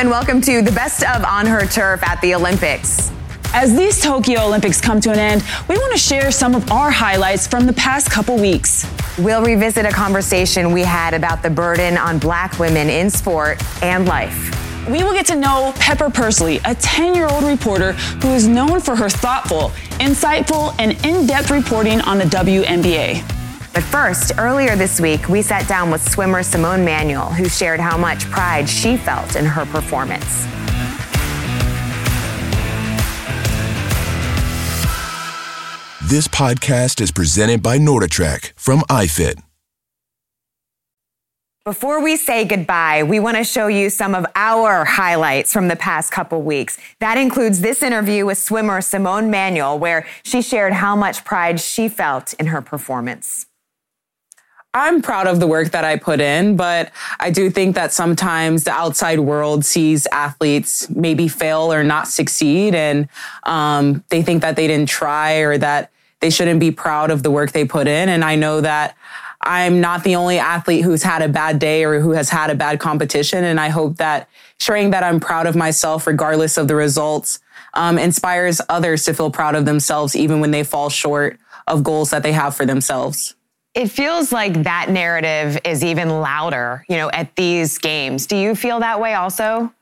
and welcome to the best of On Her Turf at the Olympics. As these Tokyo Olympics come to an end, we want to share some of our highlights from the past couple weeks. We'll revisit a conversation we had about the burden on black women in sport and life. We will get to know Pepper Persley, a 10 year old reporter who is known for her thoughtful, insightful, and in depth reporting on the WNBA. But first, earlier this week, we sat down with swimmer Simone Manuel, who shared how much pride she felt in her performance. This podcast is presented by NordicTrack from iFit. Before we say goodbye, we want to show you some of our highlights from the past couple weeks. That includes this interview with swimmer Simone Manuel, where she shared how much pride she felt in her performance. I'm proud of the work that I put in, but I do think that sometimes the outside world sees athletes maybe fail or not succeed, and um, they think that they didn't try or that they shouldn't be proud of the work they put in. And I know that I'm not the only athlete who's had a bad day or who has had a bad competition. And I hope that showing that I'm proud of myself, regardless of the results, um, inspires others to feel proud of themselves, even when they fall short of goals that they have for themselves. It feels like that narrative is even louder, you know, at these games. Do you feel that way also?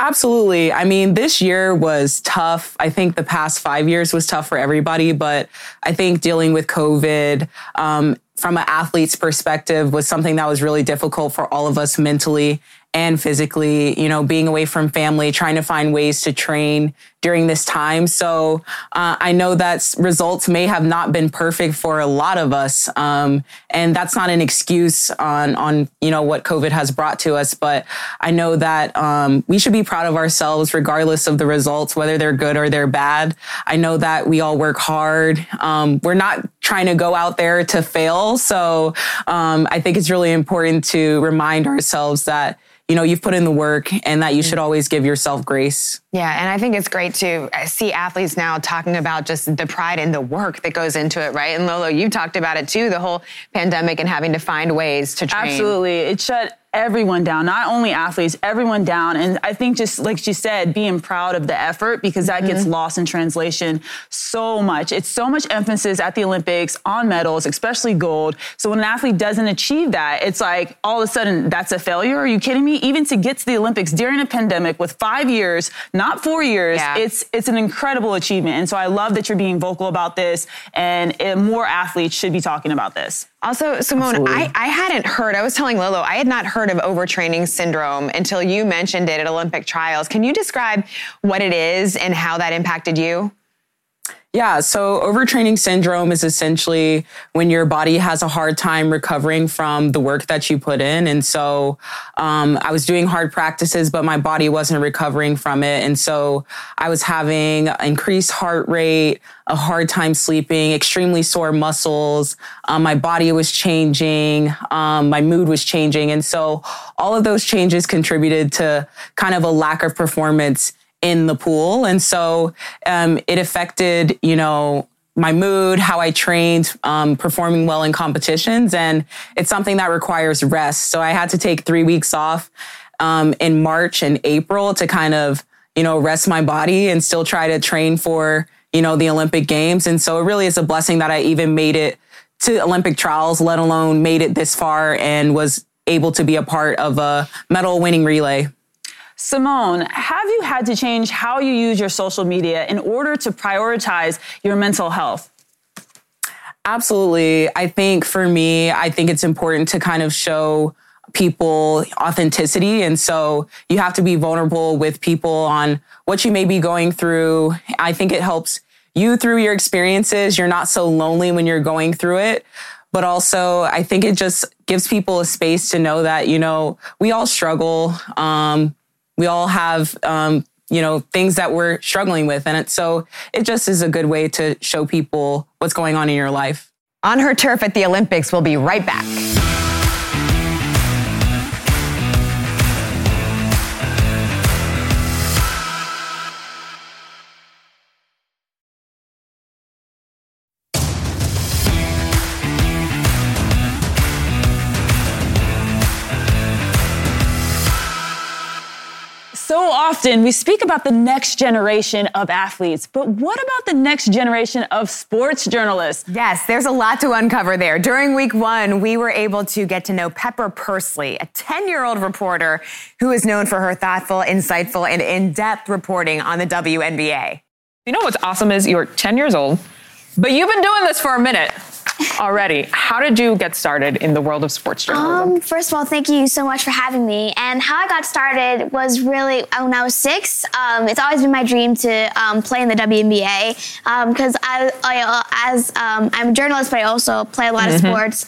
Absolutely. I mean, this year was tough. I think the past five years was tough for everybody, but I think dealing with COVID um, from an athlete's perspective was something that was really difficult for all of us mentally and physically, you know, being away from family, trying to find ways to train during this time. So uh, I know that results may have not been perfect for a lot of us, um, and that's not an excuse on on you know what COVID has brought to us. But I know that um, we should be proud of ourselves, regardless of the results, whether they're good or they're bad. I know that we all work hard. Um, we're not trying to go out there to fail. So um, I think it's really important to remind ourselves that you know, you've put in the work and that you should mm-hmm. always give yourself grace. Yeah, and I think it's great to uh, see athletes now talking about just the pride and the work that goes into it, right? And Lolo, you've talked about it too, the whole pandemic and having to find ways to train. Absolutely. It shut everyone down, not only athletes, everyone down. And I think just like she said, being proud of the effort because that mm-hmm. gets lost in translation so much. It's so much emphasis at the Olympics on medals, especially gold. So when an athlete doesn't achieve that, it's like all of a sudden that's a failure. Are you kidding me? Even to get to the Olympics during a pandemic with five years, not four years, yeah. it's it's an incredible achievement. And so I love that you're being vocal about this and more athletes should be talking about this. Also, Simone, I, I hadn't heard, I was telling Lolo, I had not heard of overtraining syndrome until you mentioned it at Olympic trials. Can you describe what it is and how that impacted you? Yeah, so overtraining syndrome is essentially when your body has a hard time recovering from the work that you put in. And so um, I was doing hard practices, but my body wasn't recovering from it. And so I was having increased heart rate, a hard time sleeping, extremely sore muscles. Um, my body was changing, um, my mood was changing. And so all of those changes contributed to kind of a lack of performance in the pool. And so um, it affected, you know, my mood, how I trained, um, performing well in competitions. And it's something that requires rest. So I had to take three weeks off um, in March and April to kind of, you know, rest my body and still try to train for, you know, the Olympic Games. And so it really is a blessing that I even made it to Olympic trials, let alone made it this far and was able to be a part of a medal winning relay. Simone, have you had to change how you use your social media in order to prioritize your mental health? Absolutely. I think for me, I think it's important to kind of show people authenticity. And so you have to be vulnerable with people on what you may be going through. I think it helps you through your experiences. You're not so lonely when you're going through it. But also, I think it just gives people a space to know that, you know, we all struggle. Um, we all have, um, you know, things that we're struggling with. And it, so it just is a good way to show people what's going on in your life. On her turf at the Olympics, we'll be right back. Often we speak about the next generation of athletes, but what about the next generation of sports journalists? Yes, there's a lot to uncover there. During week one, we were able to get to know Pepper Persley, a 10 year old reporter who is known for her thoughtful, insightful, and in depth reporting on the WNBA. You know what's awesome is you're 10 years old, but you've been doing this for a minute already. How did you get started in the world of sports journalism? Um, first of all, thank you so much for having me. And how I got started was really when I was six. Um, it's always been my dream to um, play in the WNBA because um, I, I, uh, as um, I'm a journalist, but I also play a lot mm-hmm. of sports.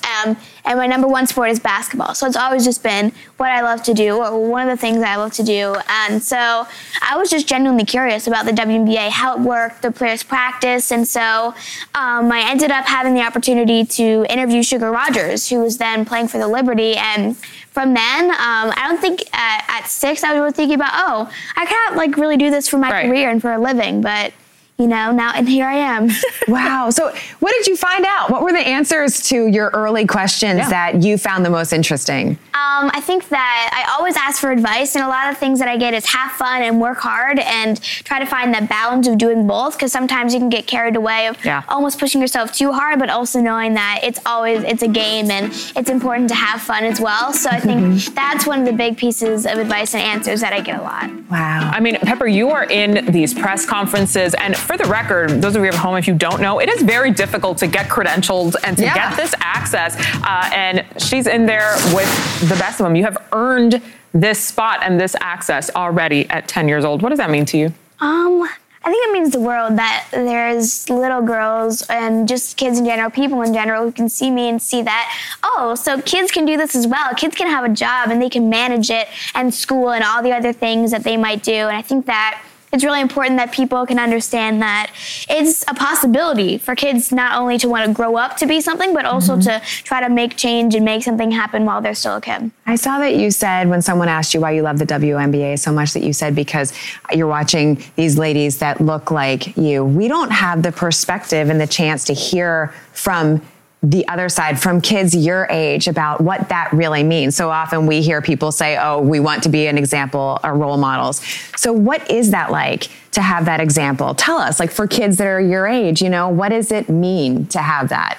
Um, and my number one sport is basketball. So it's always just been what I love to do, or one of the things I love to do. And so I was just genuinely curious about the WNBA, how it worked, the players' practice. And so I ended up having the opportunity opportunity to interview Sugar Rodgers, who was then playing for the Liberty. And from then, um, I don't think at, at, six I was thinking about, oh, I can't like really do this for my right. career and for a living. But you know, now and here I am. wow. So, what did you find out? What were the answers to your early questions yeah. that you found the most interesting? Um, I think that I always ask for advice, and a lot of things that I get is have fun and work hard and try to find that balance of doing both because sometimes you can get carried away of yeah. almost pushing yourself too hard, but also knowing that it's always it's a game and it's important to have fun as well. So I think mm-hmm. that's one of the big pieces of advice and answers that I get a lot. Wow. I mean, Pepper, you are in these press conferences and for the record, those of you at home, if you don't know, it is very difficult to get credentialed and to yeah. get this access. Uh, and she's in there with the best of them. You have earned this spot and this access already at 10 years old. What does that mean to you? Um, I think it means the world that there's little girls and just kids in general, people in general, who can see me and see that, oh, so kids can do this as well. Kids can have a job and they can manage it and school and all the other things that they might do. And I think that it's really important that people can understand that it's a possibility for kids not only to want to grow up to be something, but also mm-hmm. to try to make change and make something happen while they're still a kid. I saw that you said when someone asked you why you love the WNBA so much that you said because you're watching these ladies that look like you. We don't have the perspective and the chance to hear from the other side from kids your age about what that really means. So often we hear people say, oh, we want to be an example or role models. So what is that like to have that example? Tell us, like for kids that are your age, you know, what does it mean to have that?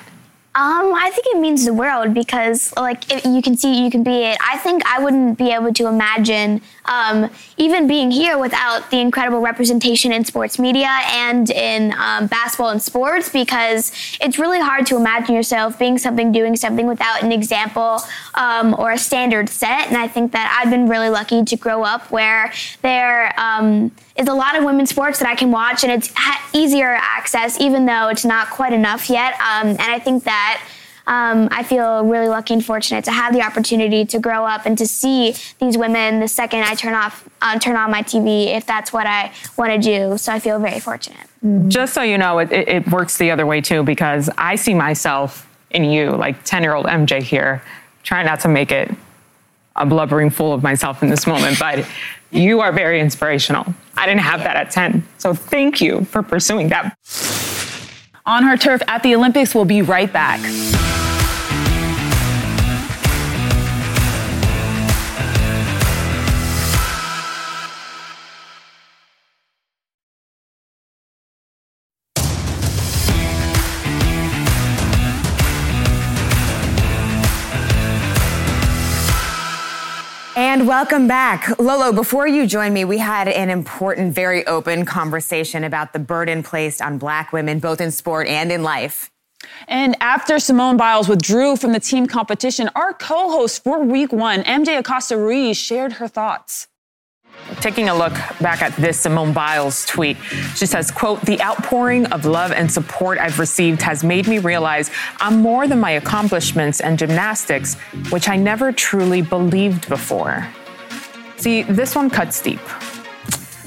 Um, I think it means the world because, like, you can see, you can be it. I think I wouldn't be able to imagine um, even being here without the incredible representation in sports media and in um, basketball and sports because it's really hard to imagine yourself being something, doing something without an example um, or a standard set. And I think that I've been really lucky to grow up where there um, is a lot of women's sports that I can watch, and it's easier access, even though it's not quite enough yet. Um, and I think that. Um, I feel really lucky and fortunate to have the opportunity to grow up and to see these women the second I turn off uh, turn on my TV if that's what I want to do. So I feel very fortunate. Just so you know, it, it works the other way too because I see myself in you, like ten year old MJ here, trying not to make it a blubbering fool of myself in this moment, but you are very inspirational. I didn't have that at 10. So thank you for pursuing that. On her turf at the Olympics, we'll be right back. And welcome back. Lolo, before you joined me, we had an important, very open conversation about the burden placed on black women, both in sport and in life. And after Simone Biles withdrew from the team competition, our co host for week one, MJ Acosta Ruiz, shared her thoughts. Taking a look back at this Simone Biles tweet, she says, quote, the outpouring of love and support I've received has made me realize I'm more than my accomplishments and gymnastics, which I never truly believed before. See, this one cuts deep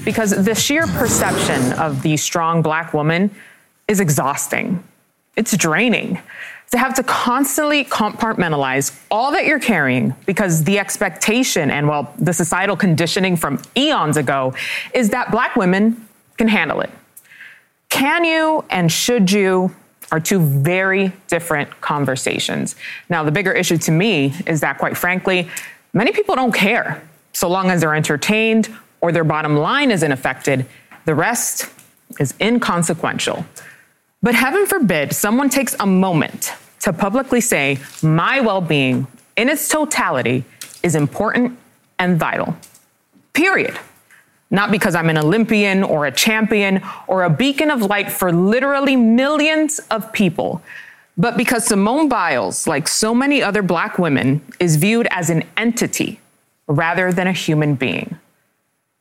because the sheer perception of the strong black woman is exhausting. It's draining to have to constantly compartmentalize all that you're carrying because the expectation and, well, the societal conditioning from eons ago is that black women can handle it. Can you and should you are two very different conversations. Now, the bigger issue to me is that, quite frankly, many people don't care so long as they're entertained or their bottom line isn't affected, the rest is inconsequential. But heaven forbid someone takes a moment to publicly say, my well being in its totality is important and vital. Period. Not because I'm an Olympian or a champion or a beacon of light for literally millions of people, but because Simone Biles, like so many other black women, is viewed as an entity rather than a human being.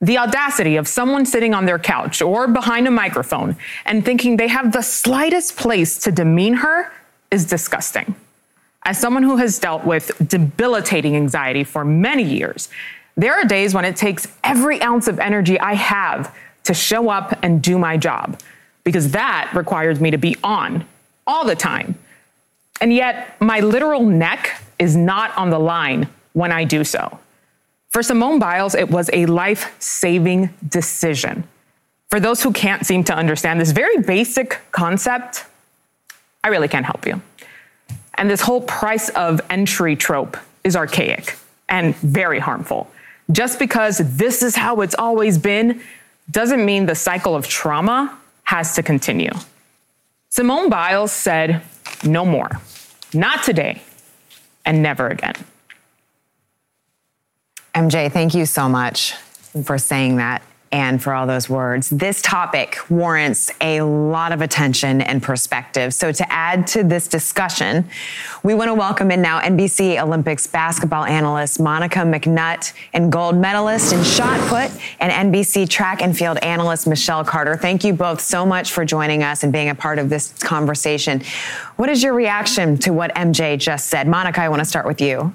The audacity of someone sitting on their couch or behind a microphone and thinking they have the slightest place to demean her is disgusting. As someone who has dealt with debilitating anxiety for many years, there are days when it takes every ounce of energy I have to show up and do my job, because that requires me to be on all the time. And yet, my literal neck is not on the line when I do so. For Simone Biles, it was a life saving decision. For those who can't seem to understand this very basic concept, I really can't help you. And this whole price of entry trope is archaic and very harmful. Just because this is how it's always been doesn't mean the cycle of trauma has to continue. Simone Biles said, no more. Not today and never again. MJ, thank you so much for saying that and for all those words. This topic warrants a lot of attention and perspective. So, to add to this discussion, we want to welcome in now NBC Olympics basketball analyst Monica McNutt and gold medalist in shot put and NBC track and field analyst Michelle Carter. Thank you both so much for joining us and being a part of this conversation. What is your reaction to what MJ just said? Monica, I want to start with you.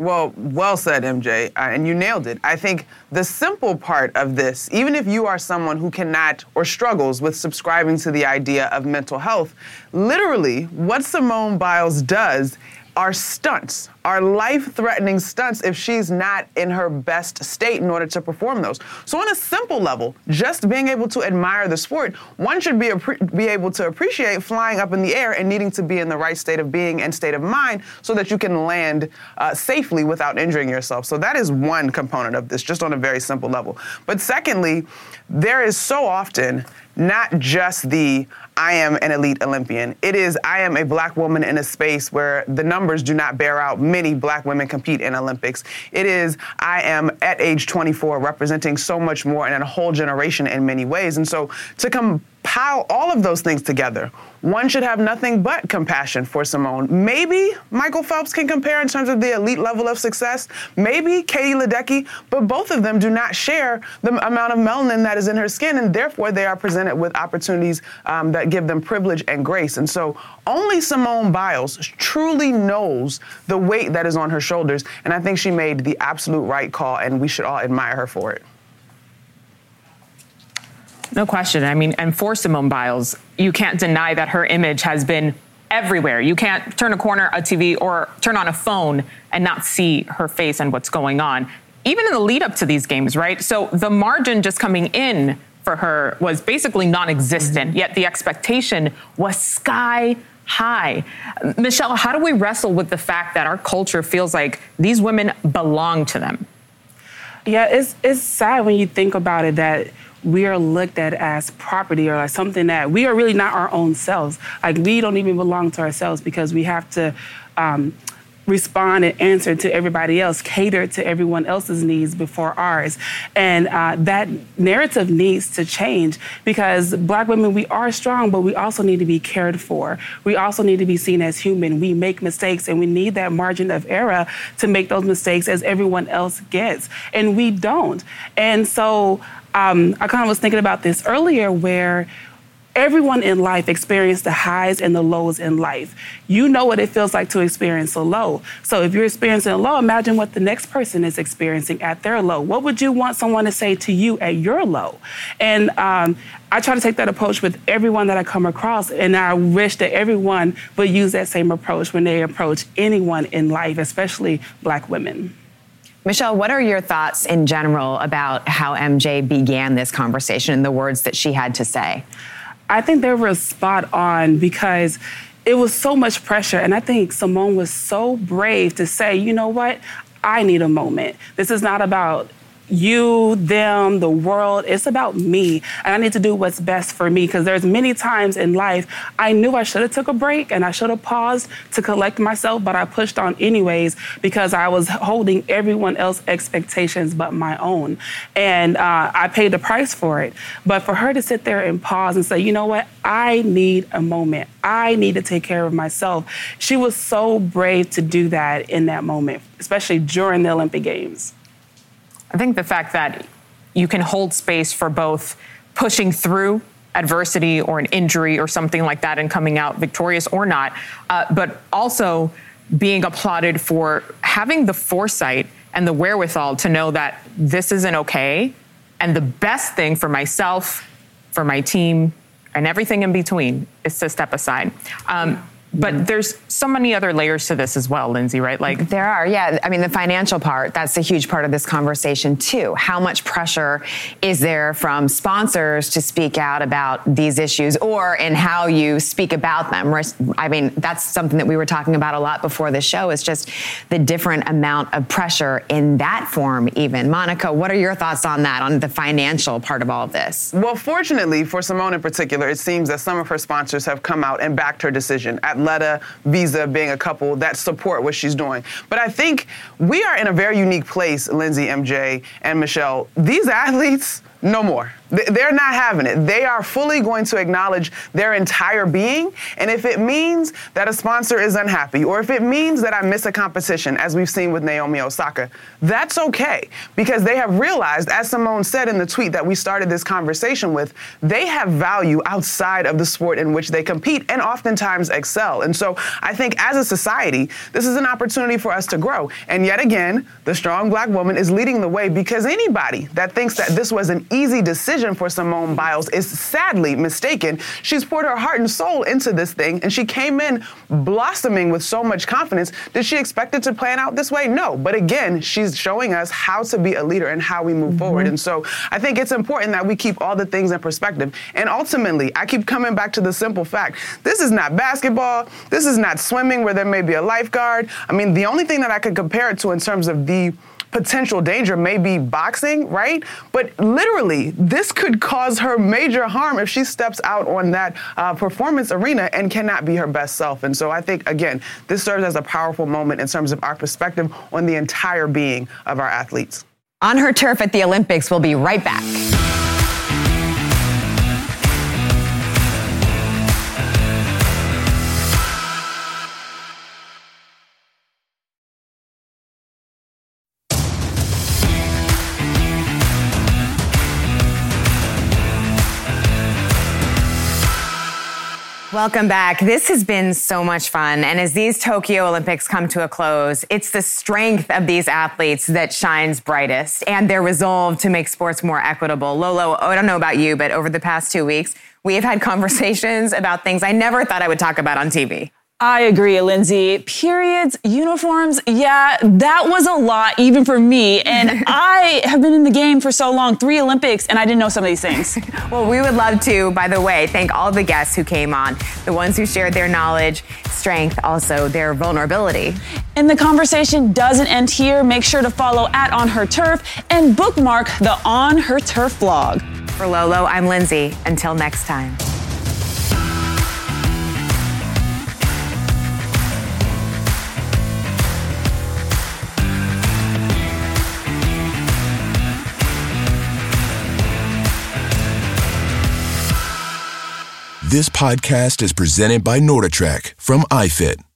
Well, well said, MJ, uh, and you nailed it. I think the simple part of this, even if you are someone who cannot or struggles with subscribing to the idea of mental health, literally what Simone Biles does are stunts, are life threatening stunts if she's not in her best state in order to perform those. So, on a simple level, just being able to admire the sport, one should be, be able to appreciate flying up in the air and needing to be in the right state of being and state of mind so that you can land uh, safely without injuring yourself. So, that is one component of this, just on a very simple level. But secondly, there is so often not just the I am an elite Olympian. It is I am a black woman in a space where the numbers do not bear out many black women compete in Olympics. It is I am at age 24 representing so much more and a whole generation in many ways. And so to compile all of those things together, one should have nothing but compassion for Simone. Maybe Michael Phelps can compare in terms of the elite level of success. Maybe Katie Ledecky, but both of them do not share the amount of melanin that is in her skin, and therefore they are presented with opportunities um, that give them privilege and grace. And so only Simone Biles truly knows the weight that is on her shoulders, and I think she made the absolute right call, and we should all admire her for it. No question. I mean, and for Simone Biles, you can't deny that her image has been everywhere. You can't turn a corner, a TV, or turn on a phone and not see her face and what's going on. Even in the lead up to these games, right? So the margin just coming in for her was basically non existent, mm-hmm. yet the expectation was sky high. Michelle, how do we wrestle with the fact that our culture feels like these women belong to them? Yeah, it's, it's sad when you think about it that we are looked at as property or like something that we are really not our own selves. Like we don't even belong to ourselves because we have to um, respond and answer to everybody else, cater to everyone else's needs before ours. And uh, that narrative needs to change because Black women, we are strong, but we also need to be cared for. We also need to be seen as human. We make mistakes and we need that margin of error to make those mistakes as everyone else gets. And we don't. And so, um, I kind of was thinking about this earlier where everyone in life experiences the highs and the lows in life. You know what it feels like to experience a low. So if you're experiencing a low, imagine what the next person is experiencing at their low. What would you want someone to say to you at your low? And um, I try to take that approach with everyone that I come across, and I wish that everyone would use that same approach when they approach anyone in life, especially Black women. Michelle, what are your thoughts in general about how MJ began this conversation and the words that she had to say? I think they were spot on because it was so much pressure. And I think Simone was so brave to say, you know what? I need a moment. This is not about you, them, the world. It's about me. And I need to do what's best for me because there's many times in life I knew I should have took a break and I should have paused to collect myself, but I pushed on anyways because I was holding everyone else's expectations but my own. And uh, I paid the price for it. But for her to sit there and pause and say, you know what, I need a moment. I need to take care of myself. She was so brave to do that in that moment, especially during the Olympic Games. I think the fact that you can hold space for both pushing through adversity or an injury or something like that and coming out victorious or not, uh, but also being applauded for having the foresight and the wherewithal to know that this isn't okay. And the best thing for myself, for my team, and everything in between is to step aside. Um, but there's so many other layers to this as well, Lindsay, right? Like there are, yeah. I mean, the financial part, that's a huge part of this conversation too. How much pressure is there from sponsors to speak out about these issues or in how you speak about them? I mean, that's something that we were talking about a lot before the show is just the different amount of pressure in that form even. Monica, what are your thoughts on that, on the financial part of all of this? Well, fortunately for Simone in particular, it seems that some of her sponsors have come out and backed her decision. At Athleta, Visa being a couple that support what she's doing. But I think we are in a very unique place, Lindsay, MJ, and Michelle. These athletes, no more. They're not having it. They are fully going to acknowledge their entire being. And if it means that a sponsor is unhappy, or if it means that I miss a competition, as we've seen with Naomi Osaka, that's okay because they have realized, as Simone said in the tweet that we started this conversation with, they have value outside of the sport in which they compete and oftentimes excel. And so I think as a society, this is an opportunity for us to grow. And yet again, the strong black woman is leading the way because anybody that thinks that this was an easy decision for Simone Biles is sadly mistaken. She's poured her heart and soul into this thing, and she came in blossoming with so much confidence. Did she expect it to plan out this way? No. But again, she's showing us how to be a leader and how we move mm-hmm. forward. And so I think it's important that we keep all the things in perspective. And ultimately, I keep coming back to the simple fact this is not basketball, this is not swimming where there may be a lifeguard. I mean, the only thing that I could compare it to in terms of the potential danger may be boxing, right? But literally, this could cause her major harm if she steps out on that uh, performance arena and cannot be her best self. And so I think, again, this serves as a powerful moment in terms of our perspective on the entire being of our athletes. On her turf at the Olympics, we'll be right back. Welcome back. This has been so much fun. And as these Tokyo Olympics come to a close, it's the strength of these athletes that shines brightest and their resolve to make sports more equitable. Lolo, oh, I don't know about you, but over the past two weeks, we have had conversations about things I never thought I would talk about on TV. I agree, Lindsay. Periods, uniforms, yeah, that was a lot even for me. And I have been in the game for so long, three Olympics, and I didn't know some of these things. well, we would love to, by the way, thank all the guests who came on, the ones who shared their knowledge, strength, also their vulnerability. And the conversation doesn't end here. Make sure to follow at On Her Turf and bookmark the On Her Turf blog. For Lolo, I'm Lindsay. Until next time. This podcast is presented by NordicTrack from iFit.